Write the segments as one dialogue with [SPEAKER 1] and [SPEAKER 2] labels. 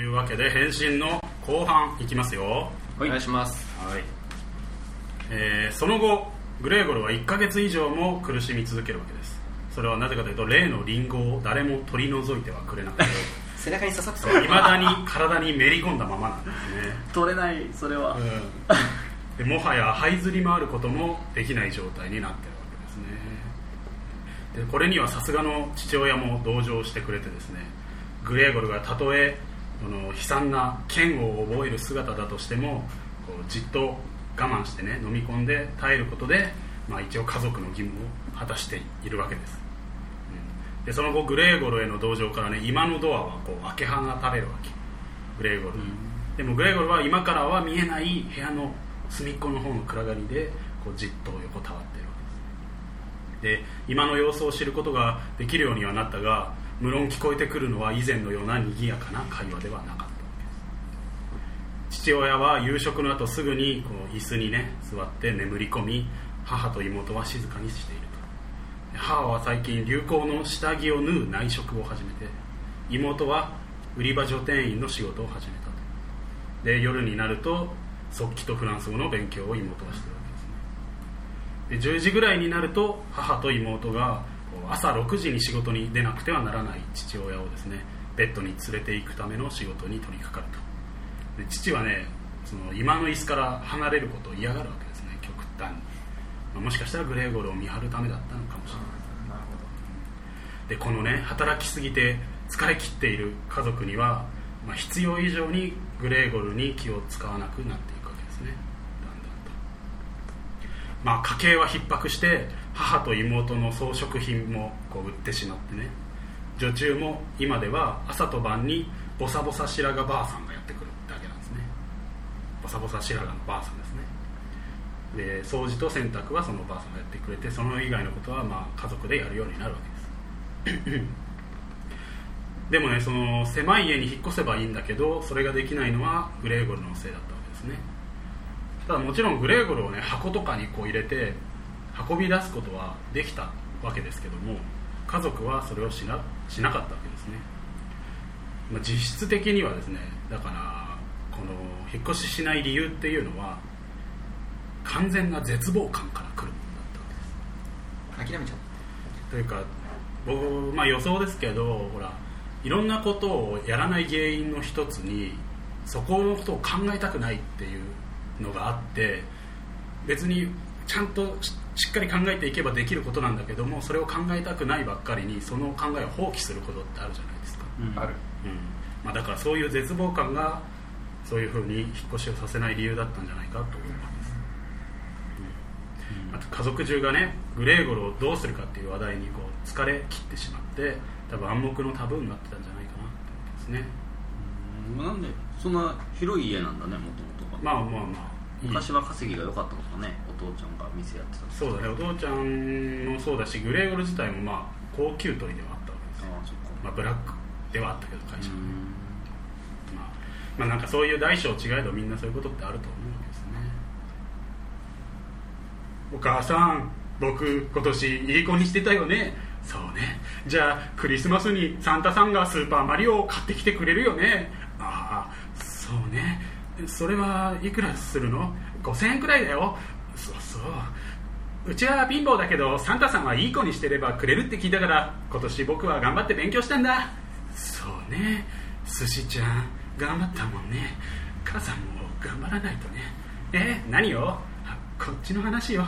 [SPEAKER 1] いうわけで変身の後半いきますよ。
[SPEAKER 2] お願いします。
[SPEAKER 1] はい、えーその後グレーゴルは1ヶ月以上も苦しみ続けるわけです。それはなぜかというと例のリンゴを誰も取り除いてはくれなくて。
[SPEAKER 2] 背中に刺さって
[SPEAKER 1] いまだに体にめり込んだままなんですね。
[SPEAKER 2] 取れないそれは、
[SPEAKER 1] でもはや這いずり回ることもできない状態になってるわけですね。でこれにはさすがの父親も同情してくれてですねグレーゴルがたとえこの悲惨な剣を覚える姿だとしてもこうじっと我慢してね飲み込んで耐えることで、まあ、一応家族の義務を果たしているわけです、うん。でその後グレーゴルへの同情からね今のドアはこう開け放たれるわけ。グレーゴル、でもグレーゴルは今からは見えない部屋の隅っこの方の暗がりでこうじっと横たわっているわけです。で今の様子を知ることができるようにはなったが無論聞こえてくるのは以前のような賑やかな会話ではなかった父親は夕食の後すぐにこう椅子にね座って眠り込み母と妹は静かにしていると。母は最近流行の下着を縫う内職を始めて妹は売り場所店員の仕事を始めたと。で夜になると速記とフランス語の勉強を妹はしてるわけですね。で10時ぐらいになると母と妹が朝6時に仕事に出なくてはならない父親をですねベッドに連れて行くための仕事に取り掛かるとで父はねその今の椅子から離れることを嫌がるわけですね極端に、まあもしかしたらグレーゴルを見張るためだったのかもしれない。
[SPEAKER 2] なるほ
[SPEAKER 1] でこのね働きすぎて疲れ切っている家族には、まあ、必要以上にグレーゴルに気を使わなくなっていくわけですね。だんだんと。まあ家計は逼迫して母と妹の装飾品もこう売ってしまってね。女中も今では朝と晩にボサボサ白髪ばあさんがやってくるだけなんですね。ボサボサ白髪のばあさんですね。で掃除と洗濯はそのばあさんがやってくれてその以外のことはまあ家族でやるようになるわけです。でもねその狭い家に引っ越せばいいんだけどそれができないのはグレーゴルのせいだったわけですね。ただもちろんグレーゴルをね箱とかにこう入れて運び出すことはできたわけですけども家族はそれをしなしなかったわけですね、まあ、実質的にはですねだからこの引っ越ししない理由っていうのは完全な絶望感から来るものだったわけです。
[SPEAKER 2] ど諦めちゃっ
[SPEAKER 1] というか僕、まあ、予想ですけどほらいろんなことをやらない原因の一つにそこのことを考えたくないっていうのがあって別にちゃんとししっかり考えていけばできることなんだけどもそれを考えたくないばっかりにその考えを放棄することってあるじゃないですか、
[SPEAKER 2] た、
[SPEAKER 3] ある。
[SPEAKER 1] うん。まあ、だからそういう絶望感がそういうふうに引っ越しをさせない理由だったんじゃないかと思います、うん。あと家族中がねグレーゴルをどうするかっていう話題にこう疲れ切ってしまって多分暗黙のタブーになってたんじゃないかなって思いますね。
[SPEAKER 4] うん。なんでそんな広い家なんだねもともとが
[SPEAKER 1] まあまあまあ。
[SPEAKER 4] 昔は稼ぎが良かったのかねお父ちゃんが店やってた
[SPEAKER 1] そうだね。お父ちゃんもそうだしグレーゴル自体もまあ高級取りではあったわけですよ、
[SPEAKER 4] ああそっか。
[SPEAKER 1] まあ、ブラックではあったけど会社。まあ、まあなんかそういう大小違えどみんなそういうことってあると思うわけですね。お母さん僕今年いい子にしてたよね。そうね。じゃあクリスマスにサンタさんがスーパーマリオを買ってきてくれるよね。ああそうね。それはいくらするの？5000円くらいだよそうそう。うちは貧乏だけどサンタさんはいい子にしてればくれるって聞いたから今年僕は頑張って勉強したんだ。そうね。寿司ちゃん頑張ったもんね。母さんも頑張らないとね。え何よ？こっちの話よ。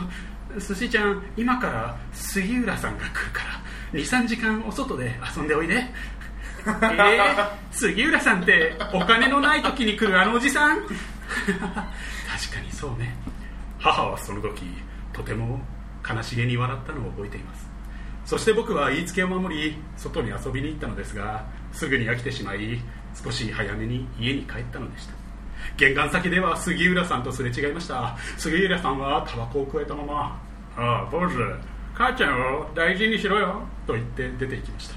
[SPEAKER 1] 寿司ちゃん今から杉浦さんが来るから。23時間お外で遊んでおいで。えー、杉浦さんってお金のない時に来るあのおじさん？確かにそうね。母はその時とても悲しげに笑ったのを覚えています。そして僕は言いつけを守り外に遊びに行ったのですがすぐに飽きてしまい少し早めに家に帰ったのでした。玄関先では杉浦さんとすれ違いました。杉浦さんはタバコをくわえたまま「ああ坊主母ちゃんを大事にしろよ」と言って出て行きました。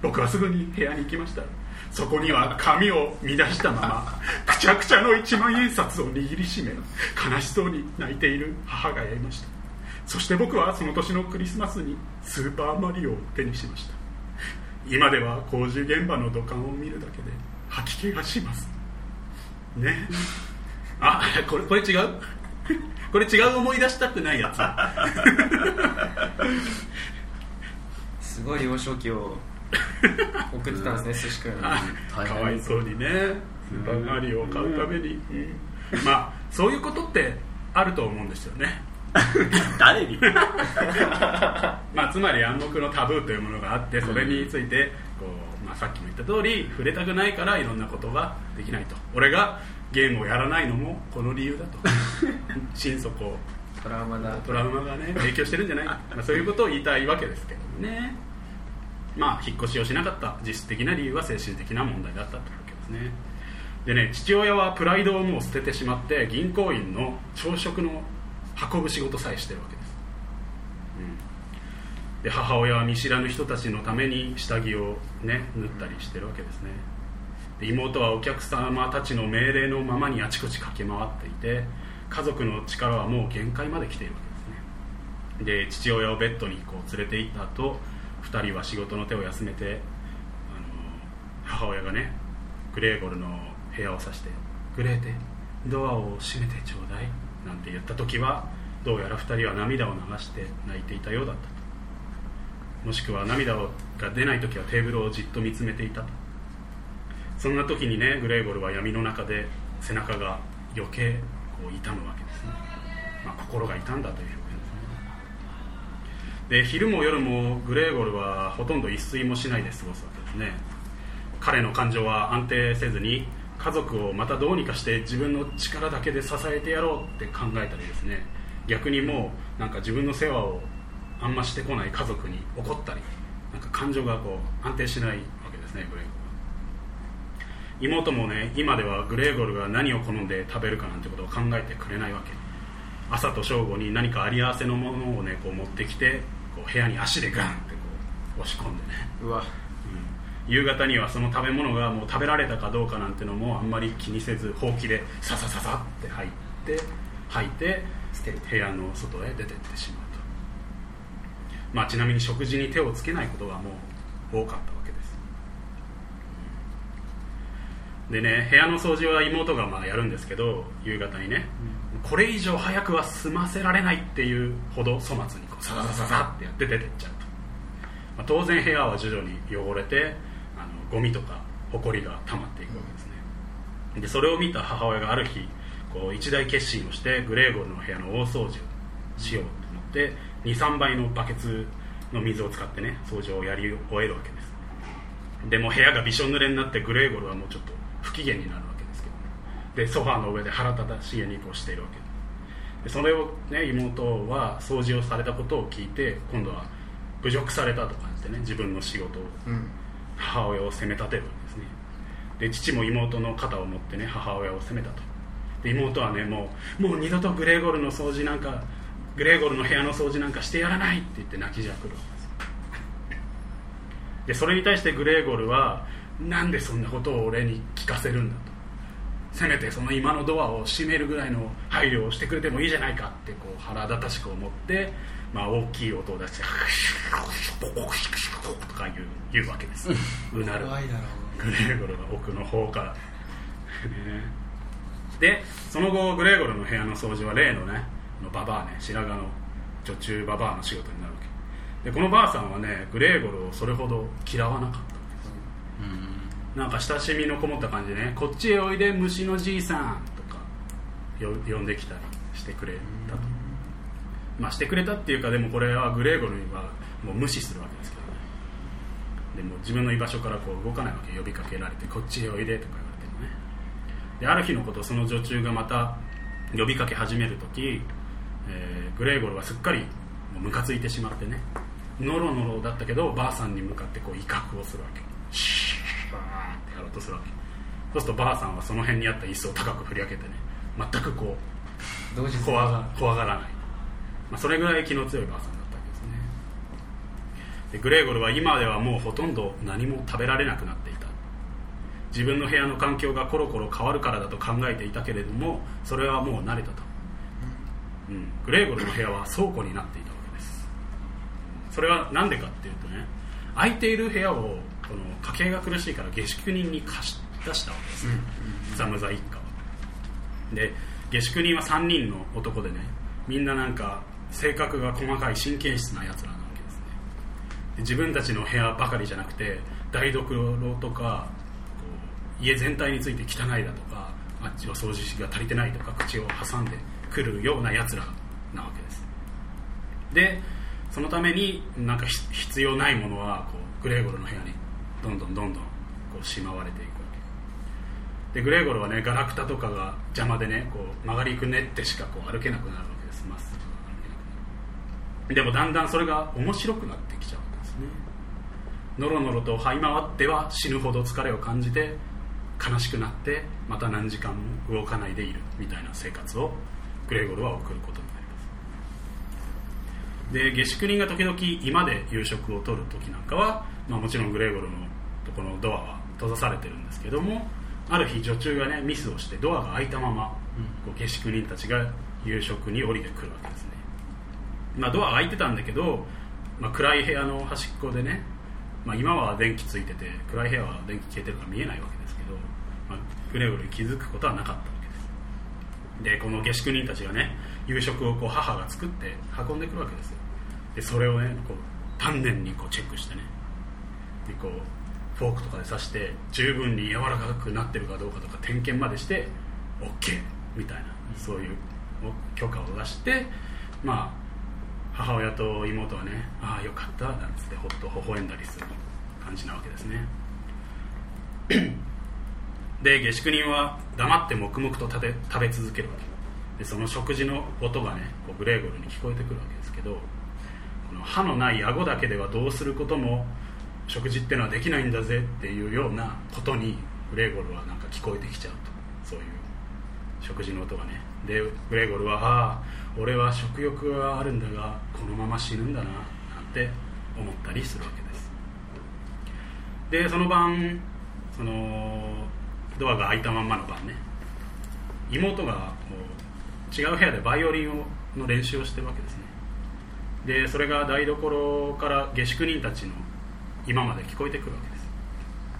[SPEAKER 1] 僕はすぐに部屋に行きましたそこには紙を乱したままくちゃくちゃの一万円札を握りしめ悲しそうに泣いている母がいました。そして僕はその年のクリスマスにスーパーマリオを手にしました。今では工事現場の土管を見るだけで吐き気がします。ね。あこれこれ違う？これ違う思い出したくないやつ。
[SPEAKER 2] すごい幼少期を 送ってたんですね寿司君。
[SPEAKER 1] かわいそうにね。スーパーマリオを買うために、まあそういうことってあると思うんですよね。
[SPEAKER 4] 誰に？
[SPEAKER 1] まあ、つまり暗黙のタブーというものがあってそれについてこう、まあ、さっきも言った通り触れたくないからいろんなことができないと。俺がゲームをやらないのもこの理由だと。心底
[SPEAKER 2] トラウマだ。
[SPEAKER 1] トラウマがね影響してるんじゃない？まあそういうことを言いたいわけですけどねまあ引っ越しをしなかった実質的な理由は精神的な問題だったというわけですね。でね父親はプライドをもう捨ててしまって銀行員の朝食の運ぶ仕事さえしてるわけです、うん、で母親は見知らぬ人たちのために下着をね縫ったりしてるわけですね。で妹はお客様たちの命令のままにあちこち駆け回っていて家族の力はもう限界まで来ているわけですね。で父親をベッドにこう連れて行った後2人は仕事の手を休めてあの母親がねグレーゴルの部屋を指して「グレーテドアを閉めてちょうだい」なんて言った時はどうやら2人は涙を流して泣いていたようだったと。もしくは涙が出ない時はテーブルをじっと見つめていたと。そんな時にねグレーゴルは闇の中で背中が余計こう痛むわけですね、まあ、心が痛んだというで昼も夜もグレーゴルはほとんど一睡もしないで過ごすわけですね。彼の感情は安定せずに家族をまたどうにかして自分の力だけで支えてやろうって考えたりですね。逆にもうなんか自分の世話をあんましてこない家族に怒ったりなんか感情がこう安定しないわけですねグレーゴルは。妹もね今ではグレーゴルが何を好んで食べるかなんてことを考えてくれないわけ。朝と正午に何かあり合わせのものをねこう持ってきてこう部屋に足でガンってこう押し込んでね。
[SPEAKER 2] うわ。
[SPEAKER 1] 夕方にはその食べ物がもう食べられたかどうかなんてのもあんまり気にせずほうきでささささって入って吐いて
[SPEAKER 2] 捨てる
[SPEAKER 1] 部屋の外へ出てってしまうと、まあ、ちなみに食事に手をつけないことがもう多かったわけです。でね部屋の掃除は妹がまあやるんですけど夕方にね、これ以上早くは済ませられないっていうほど粗末にこうさささささってやって出てっちゃうと、まあ、当然部屋は徐々に汚れてあのゴミとか埃が溜まっていくわけですね。でそれを見た母親がある日こう一大決心をしてグレーゴルの部屋の大掃除をしようと思って23倍のバケツの水を使ってね掃除をやり終えるわけです。でも部屋がびしょ濡れになってグレーゴルはもうちょっと不機嫌になる、でソファーの上で腹立たしげにこうしているわけ。でそれを、ね、妹は掃除をされたことを聞いて今度は侮辱されたと感じてね自分の仕事を
[SPEAKER 2] うん。
[SPEAKER 1] 母親を責め立てるわけですね。で父も妹の肩を持ってね母親を責めたと。で妹はねもうもう二度とグレーゴルの掃除なんかグレーゴルの部屋の掃除なんかしてやらないって言って泣きじゃくるわけですでそれに対してグレーゴルはなんでそんなことを俺に聞かせるんだとせめてその今のドアを閉めるぐらいの配慮をしてくれてもいいじゃないかってこう腹立たしく思って、まあ、大きい音を出してとか言う言うわけです。うなる。
[SPEAKER 2] 怖いだろ
[SPEAKER 1] グレーゴルが奥の方から、ね。でその後グレーゴルの部屋の掃除は例のねのババアね白髪の女中ババアの仕事になるわけ。でこのばあさんはねグレーゴルをそれほど嫌わなかった。なんか親しみのこもった感じでね。こっちへおいで虫のじいさんとかよ呼んできたりしてくれたと。まあしてくれたっていうかでもこれはグレーゴルはもう無視するわけですけどね。でも自分の居場所からこう動かないわけ呼びかけられてこっちへおいでとか言われてもね。である日のことその女中がまた呼びかけ始める時、えーグレーゴルはすっかりもうムカついてしまってね。ノロノロだったけどばあさんに向かってこう威嚇をするわけ。シューってやろうとするわけ。そうするとばあさんはその辺にあった椅子を高く振り上げてね全くこう
[SPEAKER 2] 同時に。
[SPEAKER 1] 怖が怖がらない、まあ、それぐらい気の強いばあさんだったわけですね。でグレーゴルは今ではもうほとんど何も食べられなくなっていた。自分の部屋の環境がコロコロ変わるからだと考えていたけれどもそれはもう慣れたと、うん、グレーゴルの部屋は倉庫になっていたわけです。それは何でかっていうとね空いている部屋をこの家計が苦しいから下宿人に貸し出したわけですね、ザムザ一家は。で下宿人は3人の男でねみんななんか性格が細かい神経質なやつらなわけですね。で自分たちの部屋ばかりじゃなくて台所とか家全体について汚いだとかあっちは掃除しが足りてないとか口を挟んでくるようなやつらなわけです。でそのためになんかひ必要ないものはこうグレーゴルの部屋にどんどんどんどんこうしまわれていくわけ。でグレーゴルはねガラクタとかが邪魔でねこう曲がりくねってしかこう歩けなくなるわけです。まっす。ぐ歩けなくなる。でもだんだんそれが面白くなってきちゃうわけですね。のろのろと這い回っては死ぬほど疲れを感じて悲しくなってまた何時間も動かないでいるみたいな生活をグレーゴルは送ることになります。で下宿人が時々居間で夕食をとる時なんかは、まあ、もちろんグレーゴルのとこのドアは閉ざされてるんですけどもある日女中がねミスをしてドアが開いたまま、こう下宿人たちが夕食に降りてくるわけですね、まあ、ドアが開いてたんだけど、まあ、暗い部屋の端っこでね、まあ、今は電気ついてて暗い部屋は電気消えてるから見えないわけですけど、まあ、グレーゴルに気づくことはなかったわけです。でこの下宿人たちがね夕食をこう母が作って運んでくるわけですよ。でそれをねこう丹念にこうチェックしてねでこうフォークとかで刺して十分に柔らかくなってるかどうかとか点検までして OK みたいなそういう許可を出してまあ母親と妹はねああよかったなんつってほっと微笑んだりする感じなわけですね。で下宿人は黙って黙々と食べ食べ続けるわけ。でその食事の音がねこうグレーゴルに聞こえてくるわけですけどこの歯のない顎だけではどうすることも食事ってのはできないんだぜっていうようなことにグレーゴルはなんか聞こえてきちゃうと。そういう食事の音がね。でグレーゴルはああ俺は食欲はあるんだがこのまま死ぬんだななんて思ったりするわけです。でその晩そのドアが開いたまんまの晩ね。妹がこう違う部屋でバイオリンをの練習をしてるわけですね。でそれが台所から下宿人たちの今まで聞こえてくるわけです。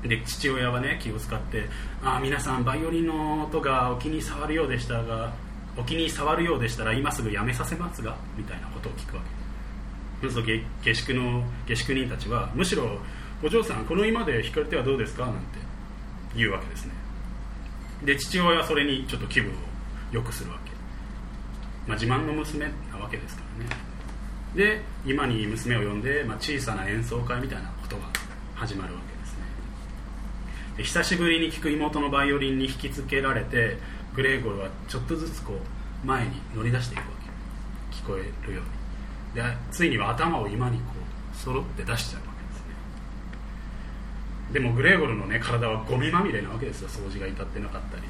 [SPEAKER 1] で父親はね気を使って「ああ皆さんバイオリンの音がお気に障るようでしたがお気に触るようでしたら今すぐやめさせますが」みたいなことを聞くわけ。そうすると下宿の下宿人たちはむしろ「お嬢さんこの居間で弾かれてはどうですか?」なんて言うわけですね。で父親はそれにちょっと気分を良くするわけ、まあ、自慢の娘なわけですからね。で今に娘を呼んで、まあ、小さな演奏会みたいなことが始まるわけですね。で久しぶりに聴く妹のバイオリンに引きつけられてグレーゴルはちょっとずつこう前に乗り出していくわけ。聞こえるように。でついには頭を今にこう揃って出しちゃうわけですね。でもグレーゴルのね体はゴミまみれなわけですよ。掃除が至ってなかったり。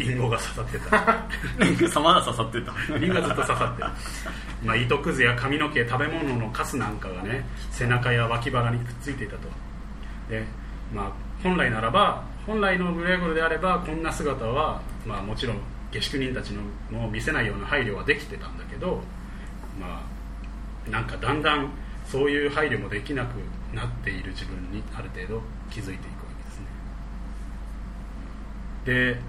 [SPEAKER 1] リンゴが刺さってた。り
[SPEAKER 4] リング様が刺さってた。
[SPEAKER 1] リンゴがずっと刺さってる、まあ、糸くずや髪の毛食べ物のカスなんかがね背中や脇腹にくっついていたと。で、まあ、本来ならば本来のグレーゴルであればこんな姿は、まあ、もちろん下宿人たちのも見せないような配慮はできてたんだけどまあなんかだんだんそういう配慮もできなくなっている自分にある程度気づいていくわけですね。で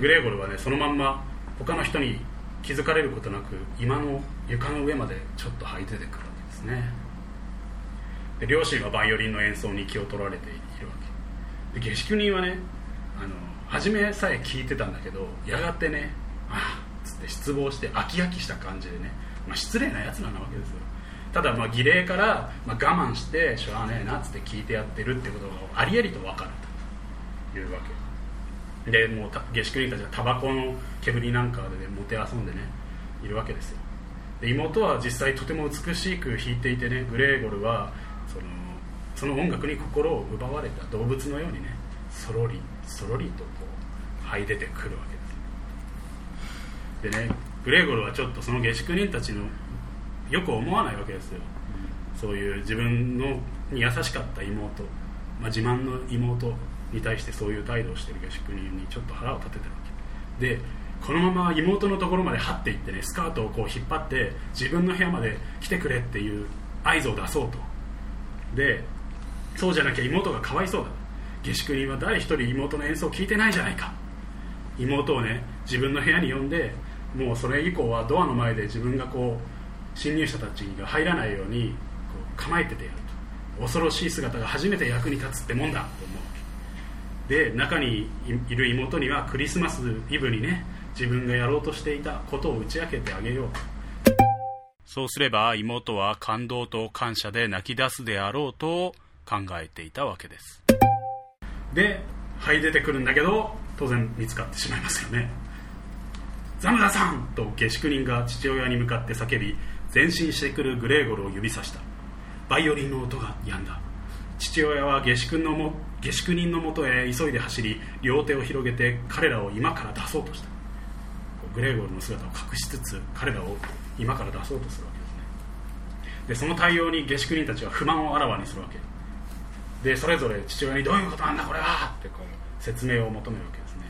[SPEAKER 1] グレーゴルはねそのまんま他の人に気づかれることなく今の床の上までちょっと這い出てくるわけですね。で両親はバイオリンの演奏に気を取られているわけ。で下宿人はねあの初めさえ聞いてたんだけどやがてねあっつって失望して飽き飽きした感じでね、まあ、失礼なやつらなわけですよ。ただまあ儀礼からまあ我慢してしょうがねえなっつって聞いてやってるってことがありありと分かるというわけ。でもう下宿人たちはタバコの煙なんかで、ね、もてあそんでねいるわけですよ。で妹は実際とても美しく弾いていてねグレーゴルはそのその音楽に心を奪われた動物のようにねそろりそろりとこう這い出てくるわけです。でねグレーゴルはちょっとその下宿人たちのよく思わないわけですよ。そういう自分のに優しかった妹、まあ、自慢の妹に対してそういう態度をしてる下宿人にちょっと腹を立ててるわけ。でこのまま妹のところまで張っていってねスカートをこう引っ張って自分の部屋まで来てくれっていう合図を出そうと。でそうじゃなきゃ妹がかわいそうだ。下宿人は誰一人妹の演奏を聞いてないじゃないか。妹をね自分の部屋に呼んでもうそれ以降はドアの前で自分がこう侵入者たちが入らないようにこう構えててやると。恐ろしい姿が初めて役に立つってもんだと思う。で中にいる妹にはクリスマスイブにね自分がやろうとしていたことを打ち明けてあげよう。そうすれば妹は感動と感謝で泣き出すであろうと考えていたわけです。ではい出てくるんだけど当然見つかってしまいますよね。ザムダさんと下宿人が父親に向かって叫び前進してくるグレーゴルを指さした。バイオリンの音が止んだ。父親は下宿のも下宿人のもとへ急いで走り両手を広げて彼らを今から出そうとした。グレーゴルの姿を隠しつつ彼らを今から出そうとするわけですね。でその対応に下宿人たちは不満をあらわにするわけ。でそれぞれ父親にどういうことなんだこれはってこう説明を求めるわけですね。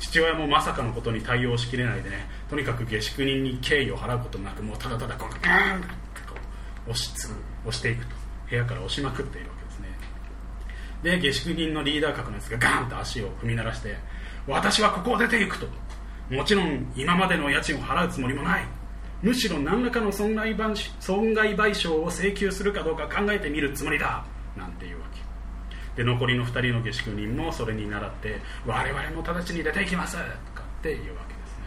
[SPEAKER 1] 父親もまさかのことに対応しきれないでねとにかく下宿人に敬意を払うことなくもうただただこうグーンってこう押しつ押していくと。部屋から押しまくっているわけです。で下宿人のリーダー格のやつがガンと足を踏み鳴らして私はここを出ていくともちろん今までの家賃を払うつもりもないむしろ何らかの損害損害賠償を請求するかどうか考えてみるつもりだなんていうわけ。で残りの2人の下宿人もそれに倣って我々も直ちに出ていきますとかっていうわけですね。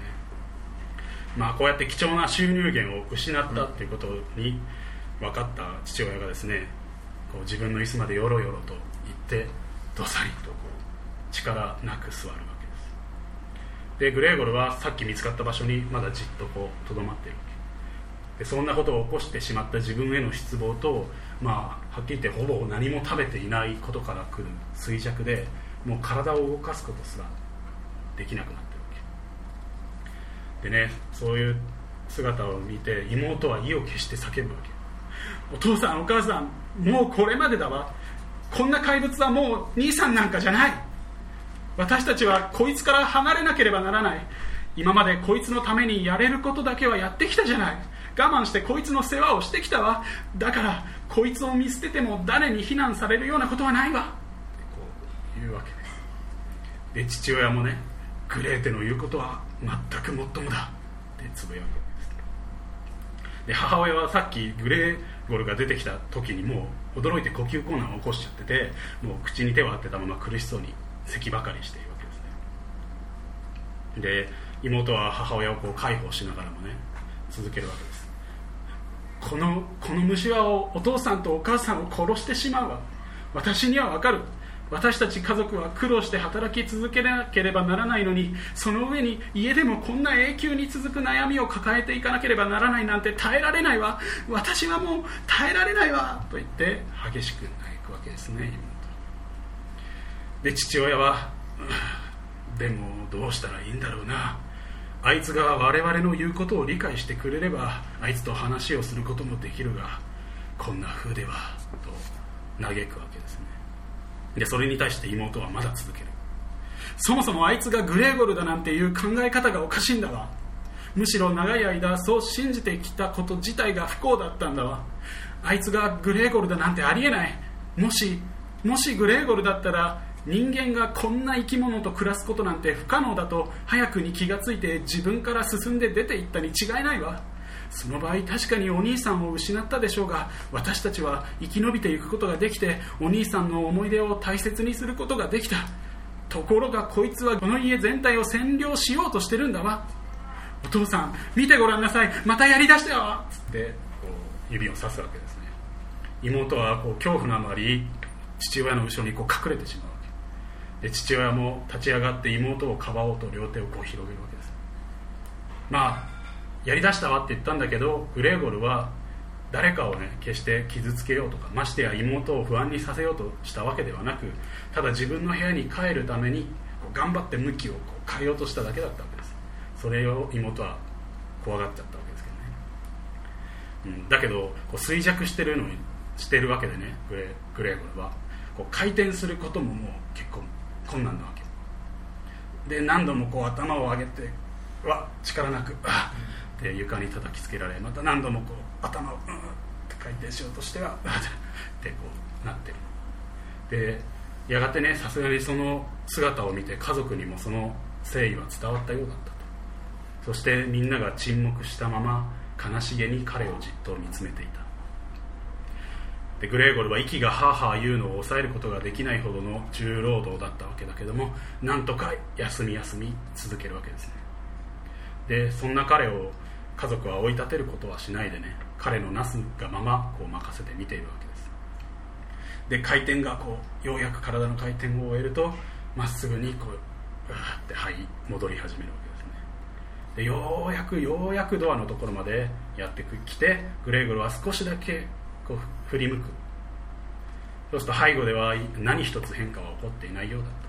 [SPEAKER 1] まあこうやって貴重な収入源を失ったっていうことに分かった父親がですねこう自分の椅子までよろよろとってどさりとこう力なく座るわけです。でグレーゴルはさっき見つかった場所にまだじっとこうとどまっているわけ。でそんなことを起こしてしまった自分への失望とまあはっきり言ってほぼ何も食べていないことから来る衰弱でもう体を動かすことすらできなくなってるわけ。でねそういう姿を見て妹は意を決して叫ぶわけ。お父さんお母さんもうこれまでだわ。こんな怪物はもう兄さんなんかじゃない。私たちはこいつから離れなければならない。今までこいつのためにやれることだけはやってきたじゃない。我慢してこいつの世話をしてきたわ。だからこいつを見捨てても誰に非難されるようなことはないわ。ってこう言うわけです。で父親もねグレーテの言うことは全くもっともだ。ってつぶやくわけです。で母親はさっきグレーゴルが出てきた時にもう驚いて呼吸困難を起こしちゃっててもう口に手を当てたまま苦しそうに咳ばかりしているわけですね。で妹は母親をこう介抱しながらもね続けるわけです。このこの虫はお父さんとお母さんを殺してしまうわ。私にはわかる。私たち家族は苦労して働き続けなければならないのにその上に家でもこんな永久に続く悩みを抱えていかなければならないなんて耐えられないわ。私はもう耐えられないわ。と言って激しく泣くわけですねで父親はでもどうしたらいいんだろうな。あいつが我々の言うことを理解してくれればあいつと話をすることもできるがこんな風ではと嘆くわけです。でそれに対して妹はまだ続ける。そもそもあいつがグレーゴルだなんていう考え方がおかしいんだわ。むしろ長い間そう信じてきたこと自体が不幸だったんだわ。あいつがグレーゴルだなんてありえない。もしもしグレーゴルだったら人間がこんな生き物と暮らすことなんて不可能だと早くに気がついて自分から進んで出ていったに違いないわ。その場合確かにお兄さんを失ったでしょうが私たちは生き延びていくことができてお兄さんの思い出を大切にすることができた。ところがこいつはこの家全体を占領しようとしてるんだわ。お父さん見てごらんなさい。またやりだしたよ。つってこう指をさすわけですね。妹はこう恐怖のあまり父親の後ろにこう隠れてしまうわけ。で父親も立ち上がって妹をかばおうと両手をこう広げるわけです。まあやりだしたわって言ったんだけどグレーゴルは誰かをね決して傷つけようとかましてや妹を不安にさせようとしたわけではなくただ自分の部屋に帰るためにこう頑張って向きをこう変えようとしただけだったわけです。それを妹は怖がっちゃったわけですけどね、うん、だけどこう衰弱してるのにしてるわけでねグレグレーゴルは。こう回転することももう結構困難なわけ。で何度もこう頭を上げてわ力なくあで床に叩きつけられまた何度もこう頭をうんって回転しようとしてはうん ってこうなってる。でやがてねさすがにその姿を見て家族にもその誠意は伝わったようだったと。そしてみんなが沈黙したまま悲しげに彼をじっと見つめていた。でグレーゴルは息がハーハー言うのを抑えることができないほどの重労働だったわけだけどもなんとか休み休み続けるわけですね。でそんな彼を家族は追い立てることはしないでね彼のなすがままこう任せて見ているわけです。で回転がこうようやく体の回転を終えるとまっすぐにこううわーって這い戻り始めるわけですね。でようやくようやくドアのところまでやってきてグレーゴルは少しだけこう振り向く。そうすると背後では何一つ変化は起こっていないようだった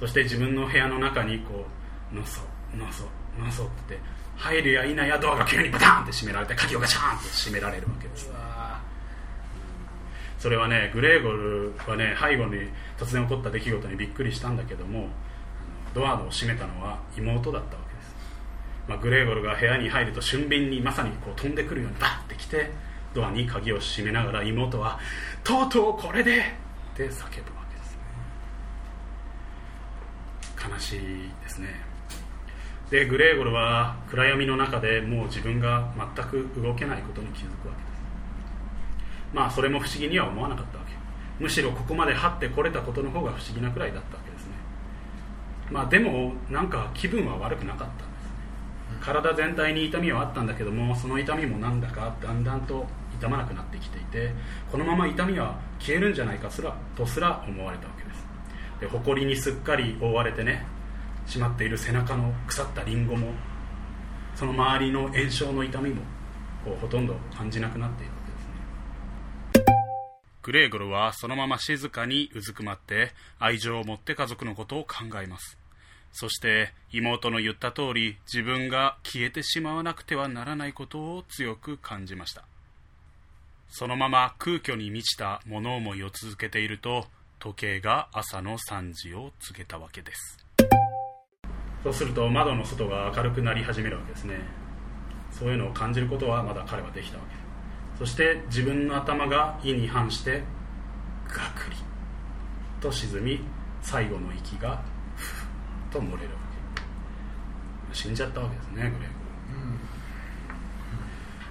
[SPEAKER 1] そして自分の部屋の中にこうのそのそのそって入るや否やドアが急にバタンって閉められて鍵をガチャンって閉められるわけです。それはねグレーゴルはね背後に突然起こった出来事にびっくりしたんだけどもドアを閉めたのは妹だったわけです、まあ、グレーゴルが部屋に入ると俊敏にまさにこう飛んでくるようにバッて来てドアに鍵を閉めながら妹は「とうとうこれで!」って叫ぶわけですね。悲しいですね。でグレーゴルは暗闇の中でもう自分が全く動けないことに気づくわけです。まあそれも不思議には思わなかったわけ。むしろここまで張ってこれたことの方が不思議なくらいだったわけですね。まあでもなんか気分は悪くなかったんですね。体全体に痛みはあったんだけどもその痛みもなんだかだんだんと痛まなくなってきていてこのまま痛みは消えるんじゃないかすらとすら思われたわけです。で埃にすっかり覆われてねしまっている背中の腐ったリンゴもその周りの炎症の痛みもこうほとんど感じなくなっているわけですね。グレーゴルはそのまま静かにうずくまって愛情を持って家族のことを考えます。そして妹の言った通り自分が消えてしまわなくてはならないことを強く感じました。そのまま空虚に満ちた物思いを続けていると時計が朝の3時を告げたわけです。そうすると窓の外が明るくなり始めるわけですね。そういうのを感じることはまだ彼はできたわけ。そして自分の頭が意に反してガクリと沈み最後の息がふっと漏れるわけ。死んじゃったわけですねグレーゴル、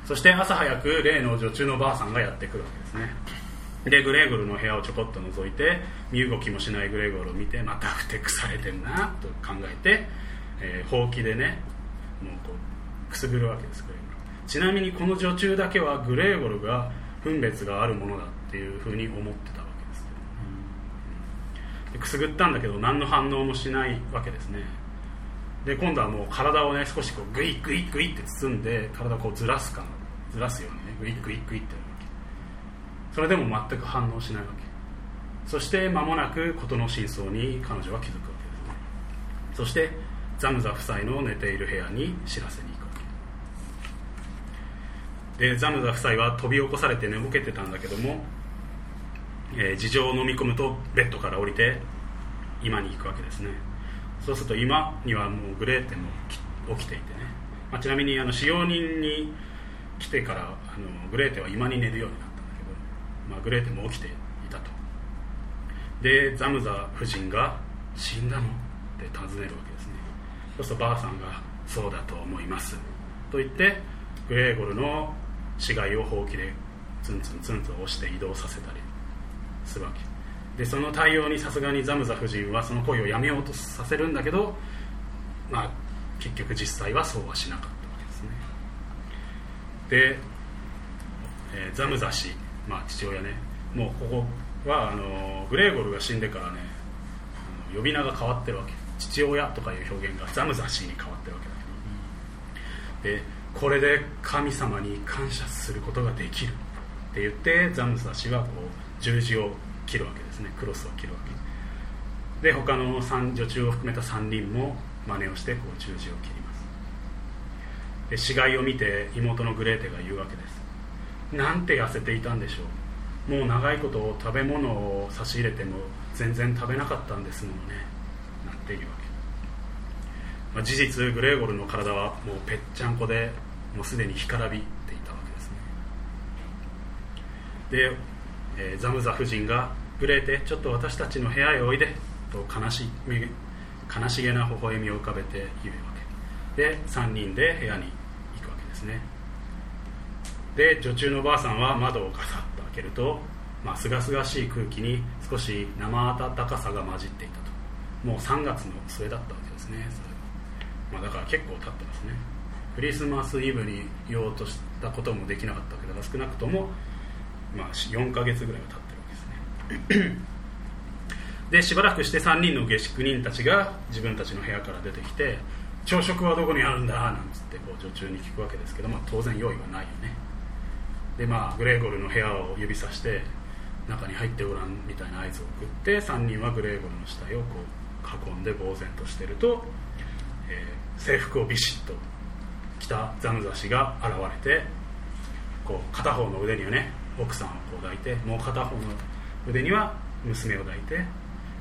[SPEAKER 1] そして朝早く例の女中のばあさんがやってくるわけですねでグレーゴルの部屋をちょこっと覗いて身動きもしないグレーゴルを見てまたふてくされてんなと考えて、えー、ほうきでねもうこうくすぐるわけですグレーゴル。ちなみにこの女中だけはグレーゴルが分別があるものだっていうふうに思ってたわけです。でくすぐったんだけど何の反応もしないわけですね。で今度はもう体をね少しこうグイグイグイって包んで体をこうずらすかずらすようにねグイグイグイってそれでも全く反応しないわけ。そして間もなく事の真相に彼女は気づくわけですね。そしてザムザ夫妻の寝ている部屋に知らせに行くわけ。でザムザ夫妻は飛び起こされて寝ぼけてたんだけども、えー、事情を飲み込むとベッドから降りて居間に行くわけですね。そうすると居間にはもうグレーテも起きていてね、まあ、ちなみにあの使用人に来てからあのグレーテは居間に寝るようになった。まあ、グレーテも起きていたと。でザムザ夫人が「死んだの?」って尋ねるわけですね。そうするとばあさんが「そうだと思います」と言ってグレーゴルの死骸をほうきでツンツンツンと押して移動させたりするわけ。でその対応にさすがにザムザ夫人はその行為をやめようとさせるんだけどまあ結局実際はそうはしなかったわけですね。で、えー、ザムザ氏まあ、父親ね。もうここはあのグレーゴルが死んでからね呼び名が変わってるわけ。父親とかいう表現がザムザシーに変わってるわけだけど。でこれで神様に感謝することができる。って言ってザムザシはこう十字を切るわけですね。クロスを切るわけ。で他の女中を含めた3人も真似をしてこう十字を切ります。で死骸を見て妹のグレーテが言うわけです。なんて痩せていたんでしょう。もう長いこと食べ物を差し入れても全然食べなかったんですものね。なんていうわけ、まあ、事実グレーゴルの体はもうぺっちゃんこでもうすでに干からびていたわけですね。で、えー、ザムザ夫人がグレーテちょっと私たちの部屋へおいでと悲し悲しげな微笑みを浮かべて言うわけ。で3人で部屋に行くわけですね。で女中のおばあさんは窓をガサッと開けるとまあ、清々しい空気に少し生暖かさが混じっていたと。もう3月の末だったわけですねそれは、まあ、だから結構経ってますね。クリスマスイブに言おうとしたこともできなかったわけだから少なくとも、まあ、4ヶ月ぐらいは経ってるわけですね。でしばらくして3人の下宿人たちが自分たちの部屋から出てきて朝食はどこにあるんだ？なんつってこう女中に聞くわけですけど、まあ、当然用意はないよね。でまあグレーゴルの部屋を指さして中に入ってごらんみたいな合図を送って3人はグレーゴルの死体をこう囲んで呆然としてると、えー制服をビシッと着たザムザ氏が現れてこう片方の腕にはね奥さんをこう抱いてもう片方の腕には娘を抱いて、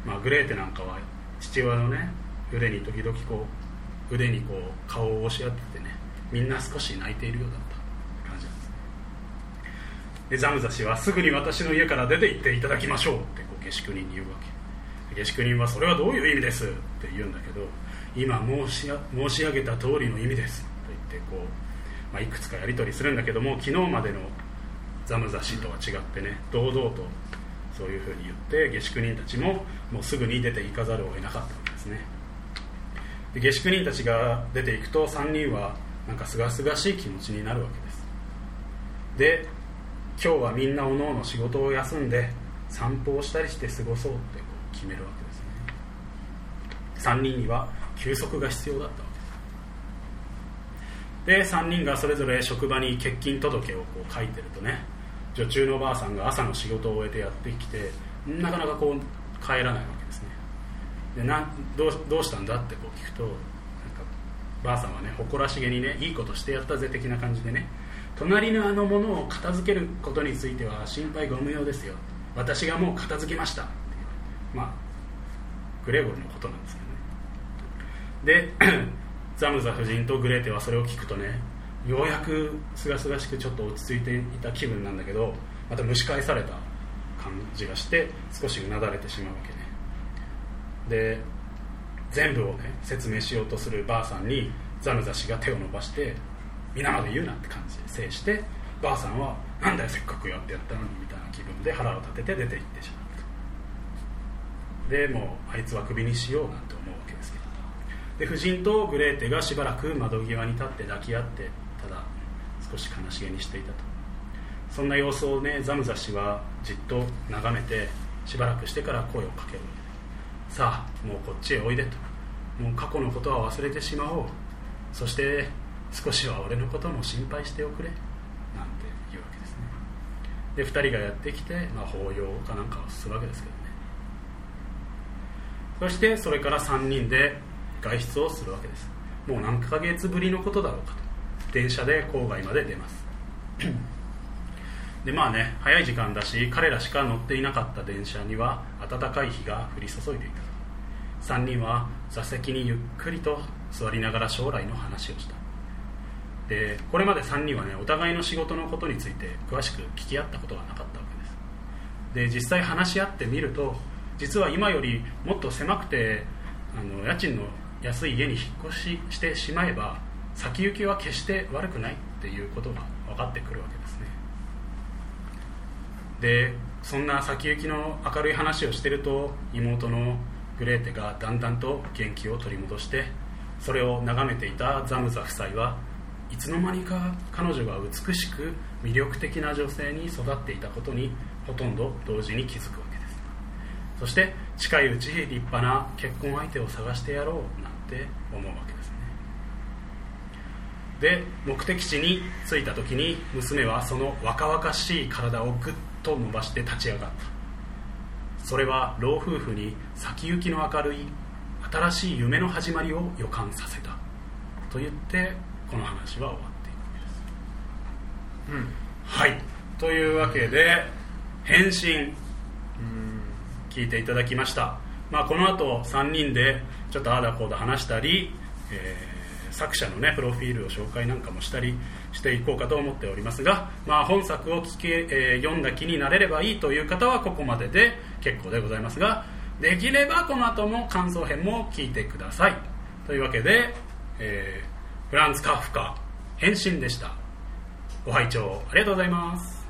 [SPEAKER 1] まあ、グレーテなんかは父親のね腕に時々こう腕にこう顔を押し合っててねみんな少し泣いているようだった感じなんですねでザムザ氏はすぐに私の家から出て行っていただきましょう。ってこう下宿人に言うわけ。下宿人はそれはどういう意味です？って言うんだけど今申し申し上げた通りの意味ですと言ってこう、まあ、いくつかやり取りするんだけども昨日までのザムザ氏とは違ってね堂々とそういうふうに言って下宿人たちももうすぐに出て行かざるを得なかったわけですね。で下宿人たちが出ていくと3人はなんかすがすがしい気持ちになるわけです。で今日はみんなおのおの仕事を休んで散歩をしたりして過ごそうってう決めるわけですね。3人には休息が必要だったわけです。で3人がそれぞれ職場に欠勤届をこう書いてるとね女中のおばあさんが朝の仕事を終えてやってきてなかなかこう帰らないわけですね。でなどうどうしたんだってこう聞くとなんかばあさんはね誇らしげにねいいことしてやったぜ的な感じでね隣のあのものを片付けることについては心配ご無用ですよ。私がもう片付けました。まあグレーゴルのことなんですけどね。で ザムザ夫人とグレーテはそれを聞くとねようやくすがすがしくちょっと落ち着いていた気分なんだけどまた蒸し返された感じがして少しうなだれてしまうわけね。で全部をね説明しようとするばあさんにザムザ氏が手を伸ばして皆まで言うなって感じで制してばあさんはなんだよせっかくやってやったのにみたいな気分で腹を立てて出て行ってしまうとでもうあいつはクビにしようなんて思うわけですけど。で夫人とグレーテがしばらく窓際に立って抱き合ってただ少し悲しげにしていたと。そんな様子をねザムザ氏はじっと眺めてしばらくしてから声をかける。さあもうこっちへおいでと。もう過去のことは忘れてしまおう。そして少しは俺のことも心配しておくれなんて言うわけですね。で2人がやってきて、まあ、法要かなんかをするわけですけどね。そしてそれから3人で外出をするわけです。もう何ヶ月ぶりのことだろうかと。電車で郊外まで出ます。でまあね早い時間だし彼らしか乗っていなかった電車には暖かい日が降り注いでいた3人は座席にゆっくりと座りながら将来の話をした。でこれまで3人はねお互いの仕事のことについて詳しく聞き合ったことがなかったわけです。で実際話し合ってみると実は今よりもっと狭くてあの家賃の安い家に引っ越ししてしまえば先行きは決して悪くないっていうことが分かってくるわけですね。でそんな先行きの明るい話をしてると妹のグレーテがだんだんと元気を取り戻してそれを眺めていたザムザ夫妻はいつの間にか彼女が美しく魅力的な女性に育っていたことにほとんど同時に気づくわけです。そして近いうち立派な結婚相手を探してやろうなんて思うわけですね。で目的地に着いた時に娘はその若々しい体をぐっと伸ばして立ち上がった。それは老夫婦に先行きの明るい新しい夢の始まりを予感させた。と言ってこの話は終わっていくわけです、はい。というわけで返信聞いていただきました、まあ、この後3人でちょっとああだこうだ話したり、えー作者のねプロフィールを紹介なんかもしたりしていこうかと思っておりますが、まあ、本作を聞け、えー読んだ気になれればいいという方はここまでで結構でございますができればこの後も感想編も聞いてください。というわけで、えーフランス・カフカ返信でした。ご拝聴ありがとうございます。